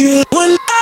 you.